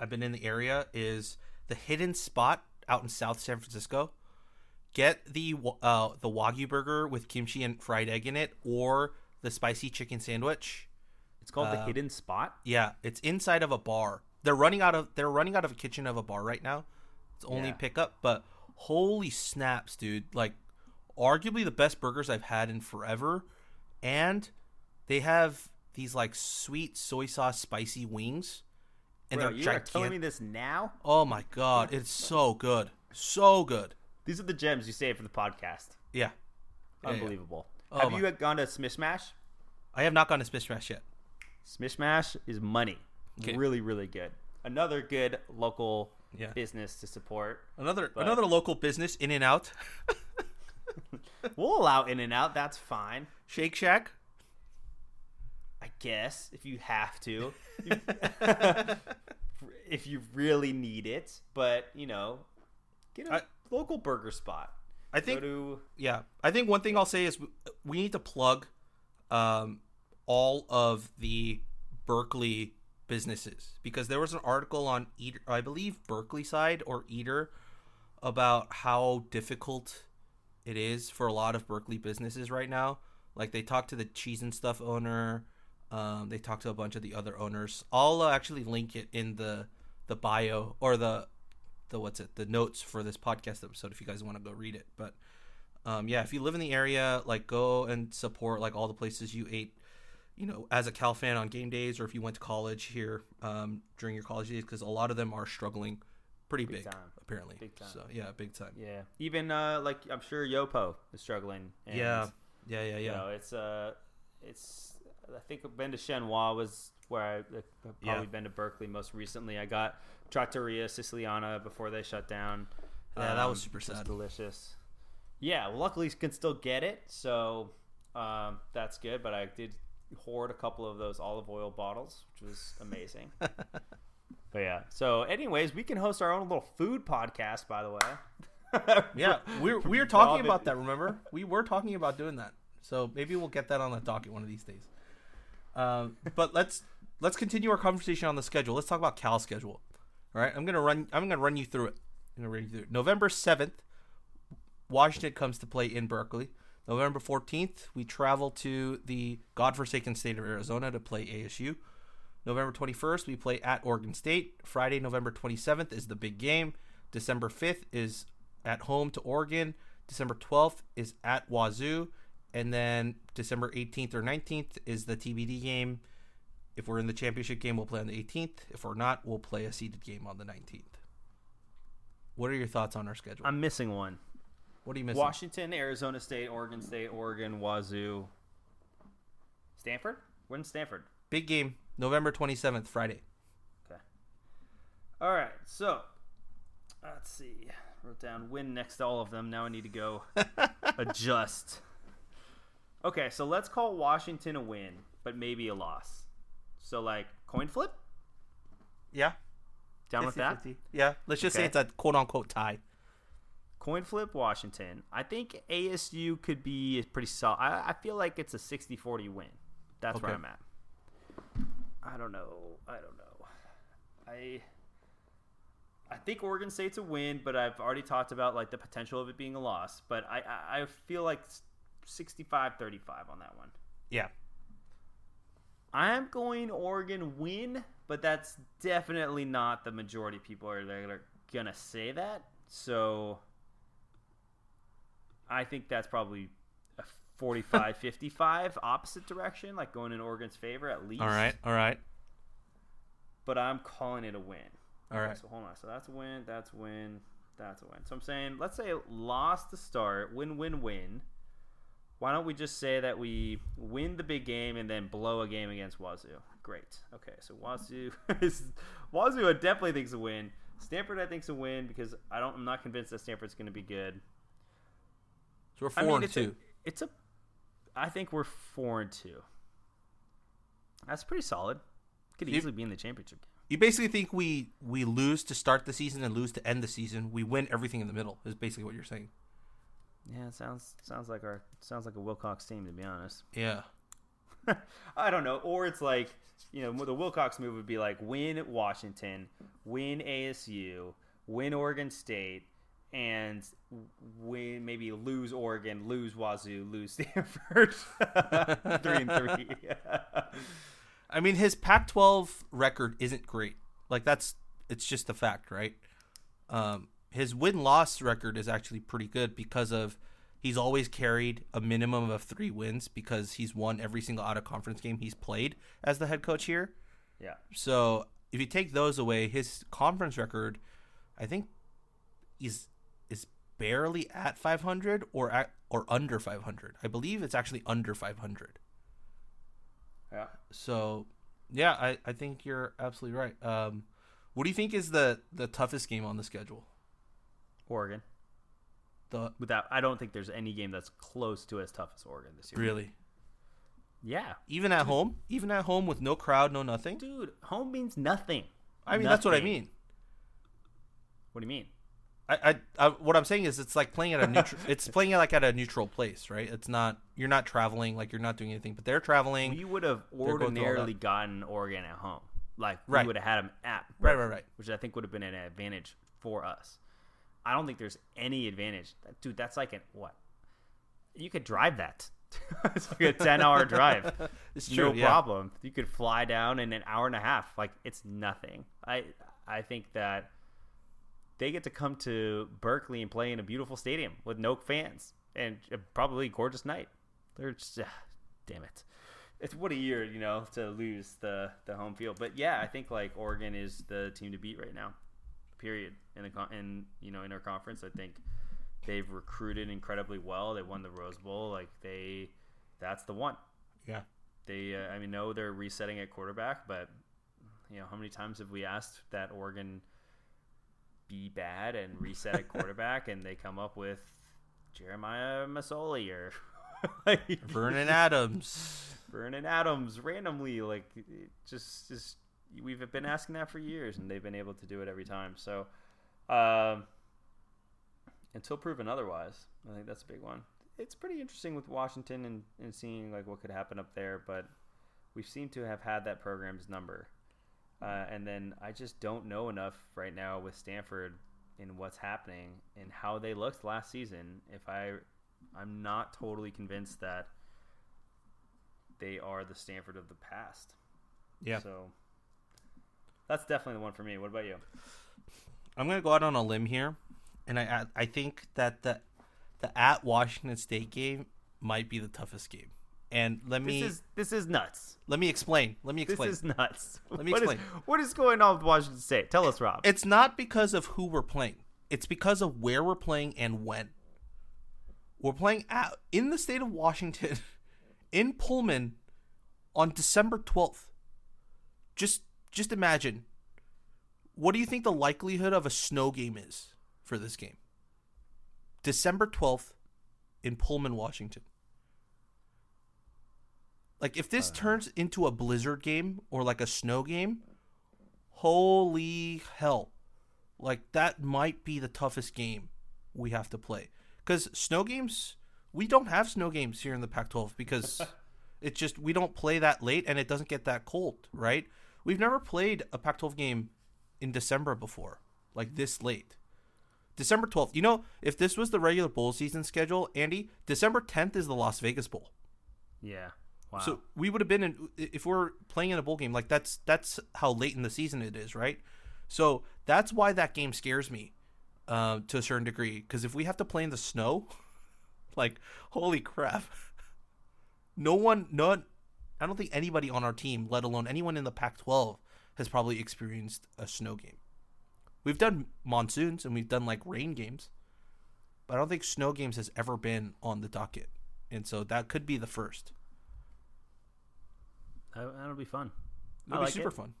I've been in the area is the Hidden Spot out in South San Francisco. Get the uh, the wagyu burger with kimchi and fried egg in it, or the spicy chicken sandwich. It's called the Uh, Hidden Spot. Yeah, it's inside of a bar. They're running out of they're running out of a kitchen of a bar right now. It's only Yeah. pickup, but holy snaps, dude! Like, arguably the best burgers I've had in forever, and they have these like sweet soy sauce spicy wings, and Bro, they're you are gigantic. telling me this now? oh my god, it's so good, so good. These are the gems you save for the podcast. Yeah, Yeah, yeah. Unbelievable. Oh Have my- you gone to Smish Mash? I have not gone to Smish Mash yet. Smish Mash is money. Okay. Really, really good. Another good local Yeah. business to support. Another But- another local business, In and Out, We'll allow In and Out. That's fine. Shake Shack. I guess if you have to, if you really need it. But you know, Get a I- local burger spot. I think to yeah. I think one thing I'll say is we, we need to plug um, all of the Berkeley businesses because there was an article on Eater, I believe Berkeleyside or Eater about how difficult it is for a lot of Berkeley businesses right now. Like they talked to the cheese and stuff owner, um, they talked to a bunch of the other owners. I'll uh, actually link it in the the bio or the the what's it the notes for this podcast episode if you guys want to go read it. But um, yeah, if you live in the area, like go and support like all the places you ate. You know, as a Cal fan on game days, or if you went to college here um, during your college days, because a lot of them are struggling pretty big, Big time. apparently. Big time. So yeah, big time. yeah. Even uh, like I'm sure Yopo is struggling. And, Yeah, yeah, yeah, You yeah. know, it's uh, it's. I think I've been to Chenois was where I I've probably Yeah. been to Berkeley most recently. I got Trattoria Siciliana before they shut down. Yeah, that was um, super which was delicious. Yeah, well, luckily you can still get it, so um, that's good. But I did hoard a couple of those olive oil bottles, which was amazing. but yeah. So, anyways, we can host our own little food podcast. By the way. Yeah, we were, we were talking about that. Remember, we were talking about doing that. So maybe we'll get that on the docket one of these days. Um, but let's let's continue our conversation on the schedule. Let's talk about Cal's schedule. All right, I'm gonna run. I'm gonna run you through it. I'm gonna run you through it. November seventh, Washington comes to play in Berkeley. November fourteenth, we travel to the godforsaken state of Arizona to play ASU. November 21st, we play at Oregon State. Friday, November 27th is the big game. December 5th is at home to Oregon. December 12th is at Wazoo. And then December 18th or 19th is the TBD game. If we're in the championship game, we'll play on the 18th. If we're not, we'll play a seeded game on the 19th. What are your thoughts on our schedule? I'm missing one. what are you missing? Washington, Arizona State, Oregon State, Oregon, Wazoo, Stanford. We're in Stanford. Big game, November 27th, Friday. Okay. All right. So let's see. Wrote down win next to all of them. Now I need to go adjust. Okay, so let's call Washington a win, but maybe a loss. So like coin flip. Yeah. Down with that. 50-50. Yeah. Let's just say it's a quote unquote tie. Coin flip Washington. I think ASU could be pretty solid. I, I feel like it's a 60-40 win. That's where I'm at. I don't know. I don't know. I I think Oregon State's a win, but I've already talked about like the potential of it being a loss. But I I, I feel like 65-35 on that one. Yeah. I'm going Oregon win, but that's definitely not the majority of people are that are gonna say that. So I think that's probably a 45-55 opposite direction, like going in Oregon's favor at least. All right. All right. But I'm calling it a win. All Okay, right. So hold on. So that's a win. That's a win. That's a win. So I'm saying, let's say lost the start, win, win, win. Why don't we just say that we win the big game and then blow a game against Wazoo? Great. Okay, so Wazoo is Wazoo. I definitely think's a win. Stanford, I think's a win because I don't. I'm not convinced that Stanford's going to be good. So we're I four mean, and it's two. A, it's a. I think we're four and two. That's pretty solid. Could easily be in the championship game. You basically think we we lose to start the season and lose to end the season. We win everything in the middle. Is basically what you're saying. Yeah, it sounds sounds like our sounds like a Wilcox team to be honest. Yeah. I don't know, or it's like you know the Wilcox move would be like win Washington, win ASU, win Oregon State, and win maybe lose Oregon, lose Wazoo, lose Stanford, three and three. I mean, his Pac-12 record isn't great. Like that's it's just a fact, right? Um, his win-loss record is actually pretty good because of he's always carried a minimum of three wins because he's won every single out-of-conference game he's played as the head coach here. yeah, So if you take those away, his conference record, I think, is is barely at 500 or at or under 500. I believe it's actually under 500. yeah. So yeah, I, I think you're absolutely right. Um, what do you think is the the toughest game on the schedule? Oregon. The Without, I don't think there's any game that's close to as tough as Oregon this year. really Yeah, even at home, even at home with no crowd, no nothing. dude, home means nothing. I mean, that's what I mean. What do you mean? I, I, I, what I'm saying is, it's like playing at a neutral. it's playing like at a neutral place, right? It's not. You're not traveling. Like you're not doing anything, but they're traveling. We would have going through all that. ordinarily gotten Oregon at home. Like Right. we would have had them at Right, right, right. which I think would have been an advantage for us. I don't think there's any advantage, dude. That's like an what? You could drive that. it's like a ten hour drive. It's no yeah. problem. You could fly down in an hour and a half. Like it's nothing. I I think that they get to come to Berkeley and play in a beautiful stadium with no fans and probably a probably gorgeous night. They're just, ah, damn it. It's what a year, you know, to lose the the home field. But yeah, I think like Oregon is the team to beat right now. Period. In the con- in you know in our conference, I think they've recruited incredibly well. They won the Rose Bowl. Like they, that's the one. Yeah. They, uh, I mean, know they're resetting at quarterback, but you know, how many times have we asked that Oregon be bad and reset at quarterback, and they come up with Jeremiah Masoli or like Vernon Adams. Vernon Adams randomly, like just, just we've been asking that for years, and they've been able to do it every time. So, um, until proven otherwise, I think that's a big one. It's pretty interesting with Washington and, and seeing like what could happen up there, but we seem to have had that program's number. Uh, and then I just don't know enough right now with Stanford in what's happening and how they looked last season. If I, I'm not totally convinced that they are the Stanford of the past. Yeah. So that's definitely the one for me. What about you? I'm gonna go out on a limb here, and I I think that the the at Washington State game might be the toughest game. And let me This is this is nuts. let me explain. Let me explain. This is nuts. Let me What is- explain. what is going on with Washington State? Tell us, Rob. It's not because of who we're playing. It's because of where we're playing and when. We're playing at, in the state of Washington, in Pullman, on December twelfth. Just, just imagine. What do you think the likelihood of a snow game is for this game? December twelfth, in Pullman, Washington. Like if this uh. turns into a blizzard game or like a snow game, holy hell like that might be the toughest game we have to play because snow games we don't have snow games here in the pac 12 because it's just we don't play that late and it doesn't get that cold right we've never played a pac 12 game in december before like this late december 12th you know if this was the regular bowl season schedule andy december 10th is the las vegas bowl yeah. Wow. so we would have been in if we're playing in a bowl game like that's that's how late in the season it is, right? So that's why that game scares me uh, to a certain degree because if we have to play in the snow, like holy crap, no one, no, I don't think anybody on our team, let alone anyone in the Pac-12, has probably experienced a snow game. We've done monsoons and we've done like rain games, but I don't think snow games has ever been on the docket, and so that could be the first. That- that'll be fun. It'll I be super it. fun.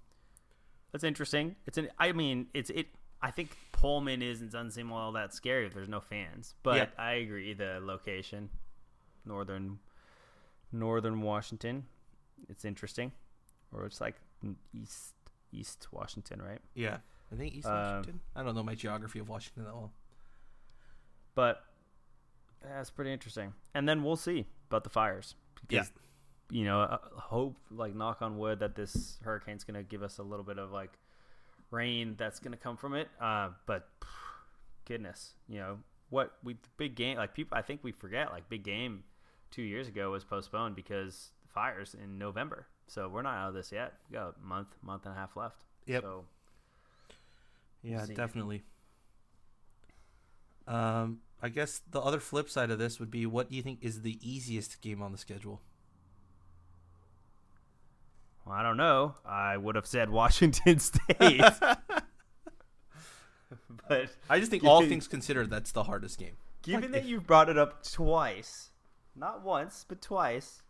That's interesting. It's an. I mean, it's it. I think Pullman isn't doesn't seem all that scary if there's no fans. But Yeah. I agree. The location, northern, northern Washington, it's interesting. Or it's like east East Washington, right? Yeah, I think East Um, Washington. I don't know my geography of Washington that well. But that's pretty interesting. And then we'll see about the fires. Because, you know, uh, hope, like, knock on wood, that this hurricane's going to give us a little bit of, like, rain that's going to come from it. Uh, but, goodness, you know, what we, big game, like, people, I think we forget, like, big game two years ago was postponed because the fires in November. So we're not out of this yet. We got a month, month and a half left. Yep. So Yeah, see. definitely. Um, I guess the other flip side of this would be what do you think is the easiest game on the schedule? Well, I don't know. I would have said Washington State. but I just think all things considered, that's the hardest game. given Like, that if- you've brought it up twice, not once, but twice,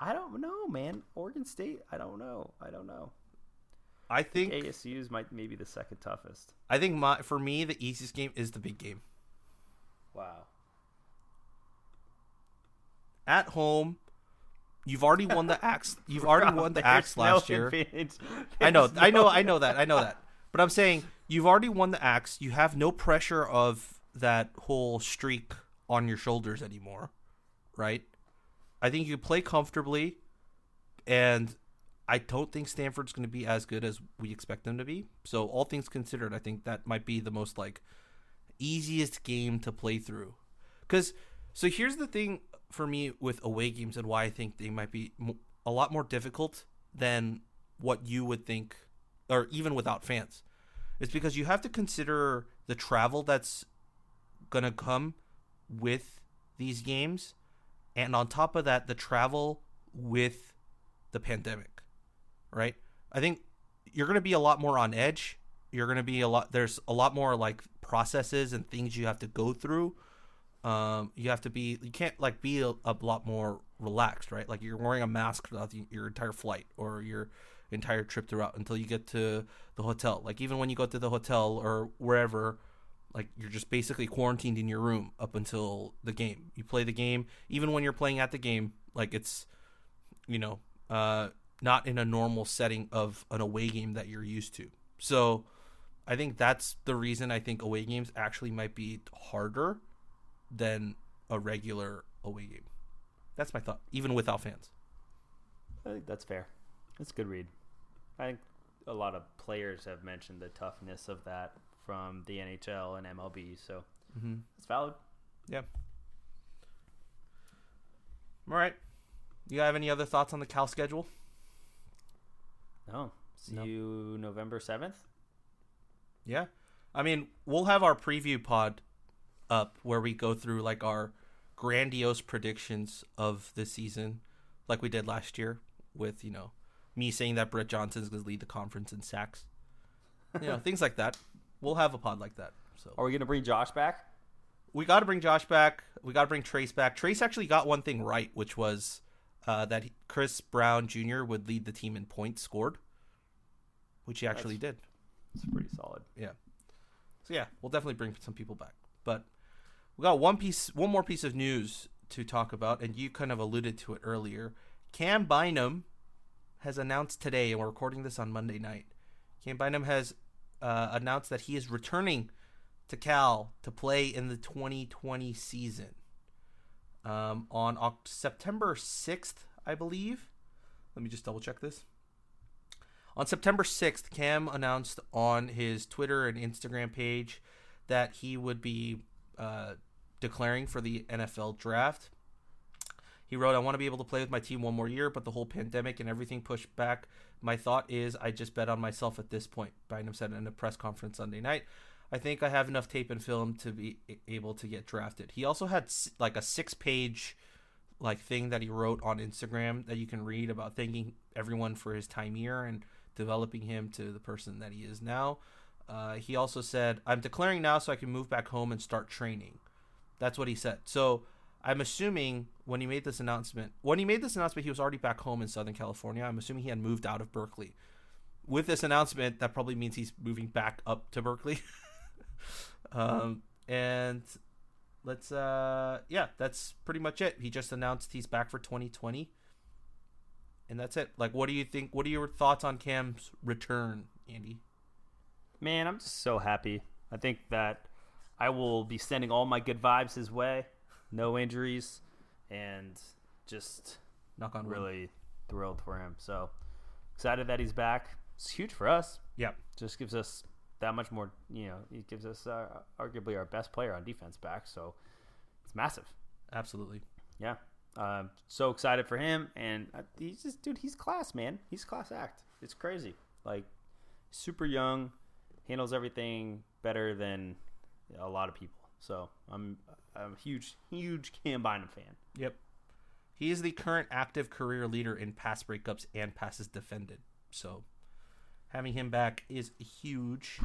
I don't know, man. Oregon State, I don't know. I don't know. I think ASU's might maybe the second toughest. I think my for me the easiest game is the big game Wow. at home. You've already won the axe. You've already won the axe last year. I know, I know, I know that, I know that. But I'm saying you've already won the axe. You have no pressure of that whole streak on your shoulders anymore, right? I think you play comfortably, and I don't think Stanford's going to be as good as we expect them to be. So all things considered, I think that might be the most like easiest game to play through. Cuz so here's the thing for me with away games and why I think they might be a lot more difficult than what you would think or even without fans. It's because you have to consider the travel that's going to come with these games and on top of that the travel with the pandemic right? I think you're going to be a lot more on edge. You're going to be a lot there's a lot more like processes and things you have to go through. Um, you have to be you can't like be a, a, lot more relaxed right? Like you're wearing a mask throughout the, your entire flight or your entire trip throughout until you get to the hotel. Like even when you go to the hotel or wherever like you're just basically quarantined in your room up until the game. You play the game, even when you're playing at the game, like it's, you know, uh, not in a normal setting of an away game that you're used to. So, I think that's the reason I think away games actually might be harder than a regular away game. That's my thought, even without fans. I think that's fair. That's a good read. I think a lot of players have mentioned the toughness of that from the NHL and MLB. So mm-hmm. it's valid. Yeah. All right. You have any other thoughts on the Cal schedule? No. See no. you November 7th? Yeah. I mean, we'll have our preview pod up where we go through like our grandiose predictions of the season like we did last year with, you know, me saying that Brett Johnson's going to lead the conference in sacks. You know, things like that. We'll have a pod like that. So Are we going to bring Josh back? We got to bring Josh back. We got to bring Trace back. Trace actually got one thing right, which was uh, that Chris Brown Jr. would lead the team in points scored, which he actually that's, did. It's pretty solid. Yeah. So yeah, we'll definitely bring some people back. But we got one piece, one more piece of news to talk about, and you kind of alluded to it earlier. Cam Bynum has announced today, and we're recording this on Monday night. Cam Bynum has uh, announced that he is returning to Cal to play in the 2020 season um, on September 6th, I believe. Let me just double check this. On September 6th, Cam announced on his Twitter and Instagram page that he would be uh, declaring for the NFL draft. He wrote, I want to be able to play with my team one more year, but the whole pandemic and everything pushed back. My thought is I just bet on myself at this point, Bynum said in a press conference Sunday night. I think I have enough tape and film to be able to get drafted. He also had like a six page like thing that he wrote on Instagram that you can read about thanking everyone for his time here and developing him to the person that he is now. Uh, he also said, I'm declaring now so I can move back home and start training. That's what he said. So I'm assuming when he made this announcement, when he made this announcement, he was already back home in Southern California. I'm assuming he had moved out of Berkeley. With this announcement, that probably means he's moving back up to Berkeley. um, and let's, uh, yeah, that's pretty much it. He just announced he's back for 2020, and that's it. Like, what do you think? What are your thoughts on Cam's return, Andy? Man, I'm just so happy. I think that I will be sending all my good vibes his way no injuries, and just knock on really wood. thrilled for him. So excited that he's back. It's huge for us. Yep. Just gives us that much more. You know, it gives us uh, arguably our best player on defense back. So it's massive. Absolutely. Yeah. Um, so excited for him, and uh, he's just dude. He's class, man. He's class act. It's crazy. Like super young, handles everything better than a lot of people. So I'm I'm a huge, huge Cam Bynum fan. Yep. He is the current active career leader in pass breakups and passes defended. So having him back is huge.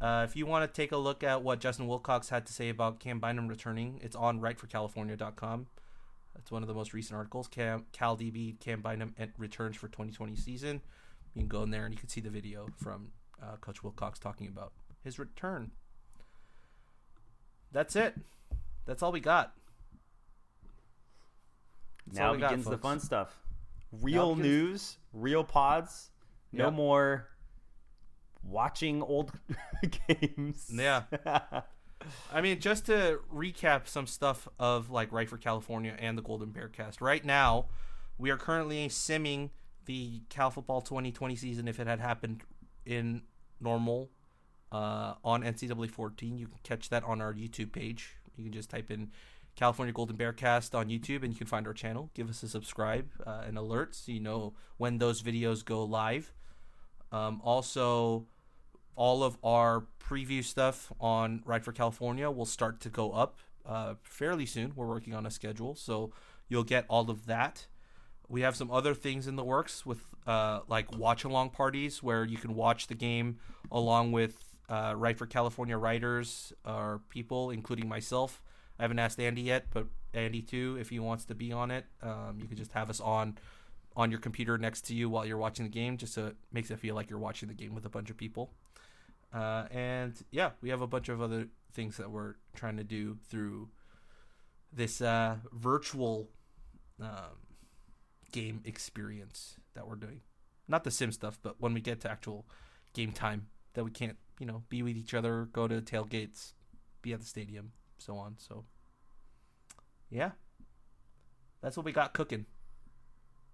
Uh, if you want to take a look at what Justin Wilcox had to say about Cam Bynum returning, it's on writeforcalifornia.com. That's one of the most recent articles. Cam, Cal DB Cam Bynum returns for 2020 season. You can go in there and you can see the video from uh, Coach Wilcox talking about his return. That's it. That's all we got. That's now begins got, the fun stuff. Real begins... news, real pods. No yep. more watching old games. Yeah. I mean, just to recap some stuff of like Write for California and the Golden Bear cast. Right now, we are currently simming the Cal Football 2020 season if it had happened in normal uh, on NCAA 14. You can catch that on our YouTube page. You can just type in California Golden Bear Cast on YouTube and you can find our channel. Give us a subscribe uh, and alerts so you know when those videos go live. Um, also, all of our preview stuff on Write for California will start to go up uh, fairly soon. We're working on a schedule, so you'll get all of that. We have some other things in the works with uh, like watch along parties where you can watch the game along with uh, Write for California writers or people, including myself. I haven't asked Andy yet, but Andy too, if he wants to be on it, um, you can just have us on on your computer next to you while you're watching the game, just so it makes it feel like you're watching the game with a bunch of people. Uh, and yeah, we have a bunch of other things that we're trying to do through this uh, virtual um, game experience that we're doing. Not the sim stuff, but when we get to actual game time, that we can't, you know, be with each other, go to tailgates, be at the stadium, so on. So, yeah, that's what we got cooking.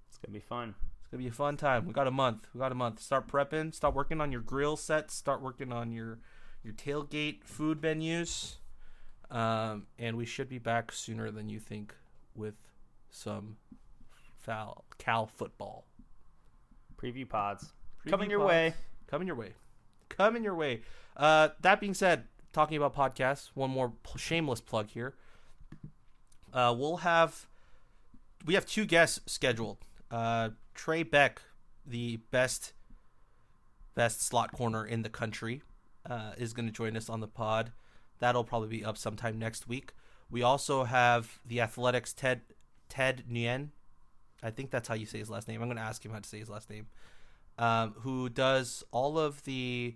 It's gonna be fun. It's gonna be a fun time. We got a month. We got a month. Start prepping. Start working on your grill sets. Start working on your your tailgate food venues. Um, and we should be back sooner than you think with some foul Cal football. Preview pods Preview coming your way. Coming your way. Coming your way. Uh, that being said, talking about podcasts, one more shameless plug here. Uh, we'll have we have two guests scheduled. Uh, Trey Beck, the best best slot corner in the country, uh, is going to join us on the pod. That'll probably be up sometime next week. We also have the Athletics Ted Ted Nguyen. I think that's how you say his last name. I'm going to ask him how to say his last name. Um, who does all of the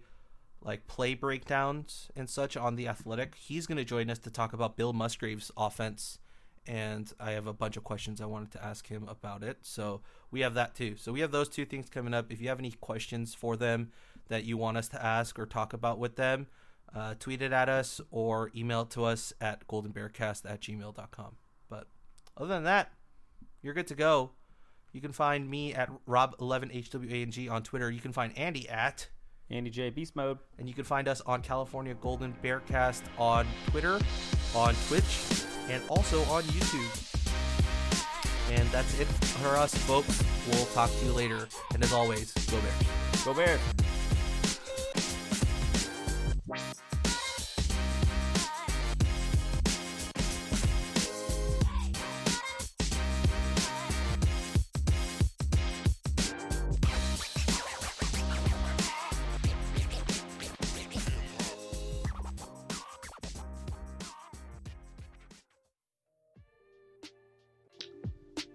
like play breakdowns and such on the Athletic. He's going to join us to talk about Bill Musgrave's offense, and I have a bunch of questions I wanted to ask him about it. So we have that too. So we have those two things coming up. If you have any questions for them that you want us to ask or talk about with them, uh, tweet it at us or email it to us at goldenbearcast at gmail.com. But other than that, you're good to go. You can find me at Rob11HWANG on Twitter. You can find Andy at Andy J Beast Mode. and you can find us on California Golden Bearcast on Twitter, on Twitch, and also on YouTube. And that's it for us, folks. We'll talk to you later. And as always, go Bears. Go Bears.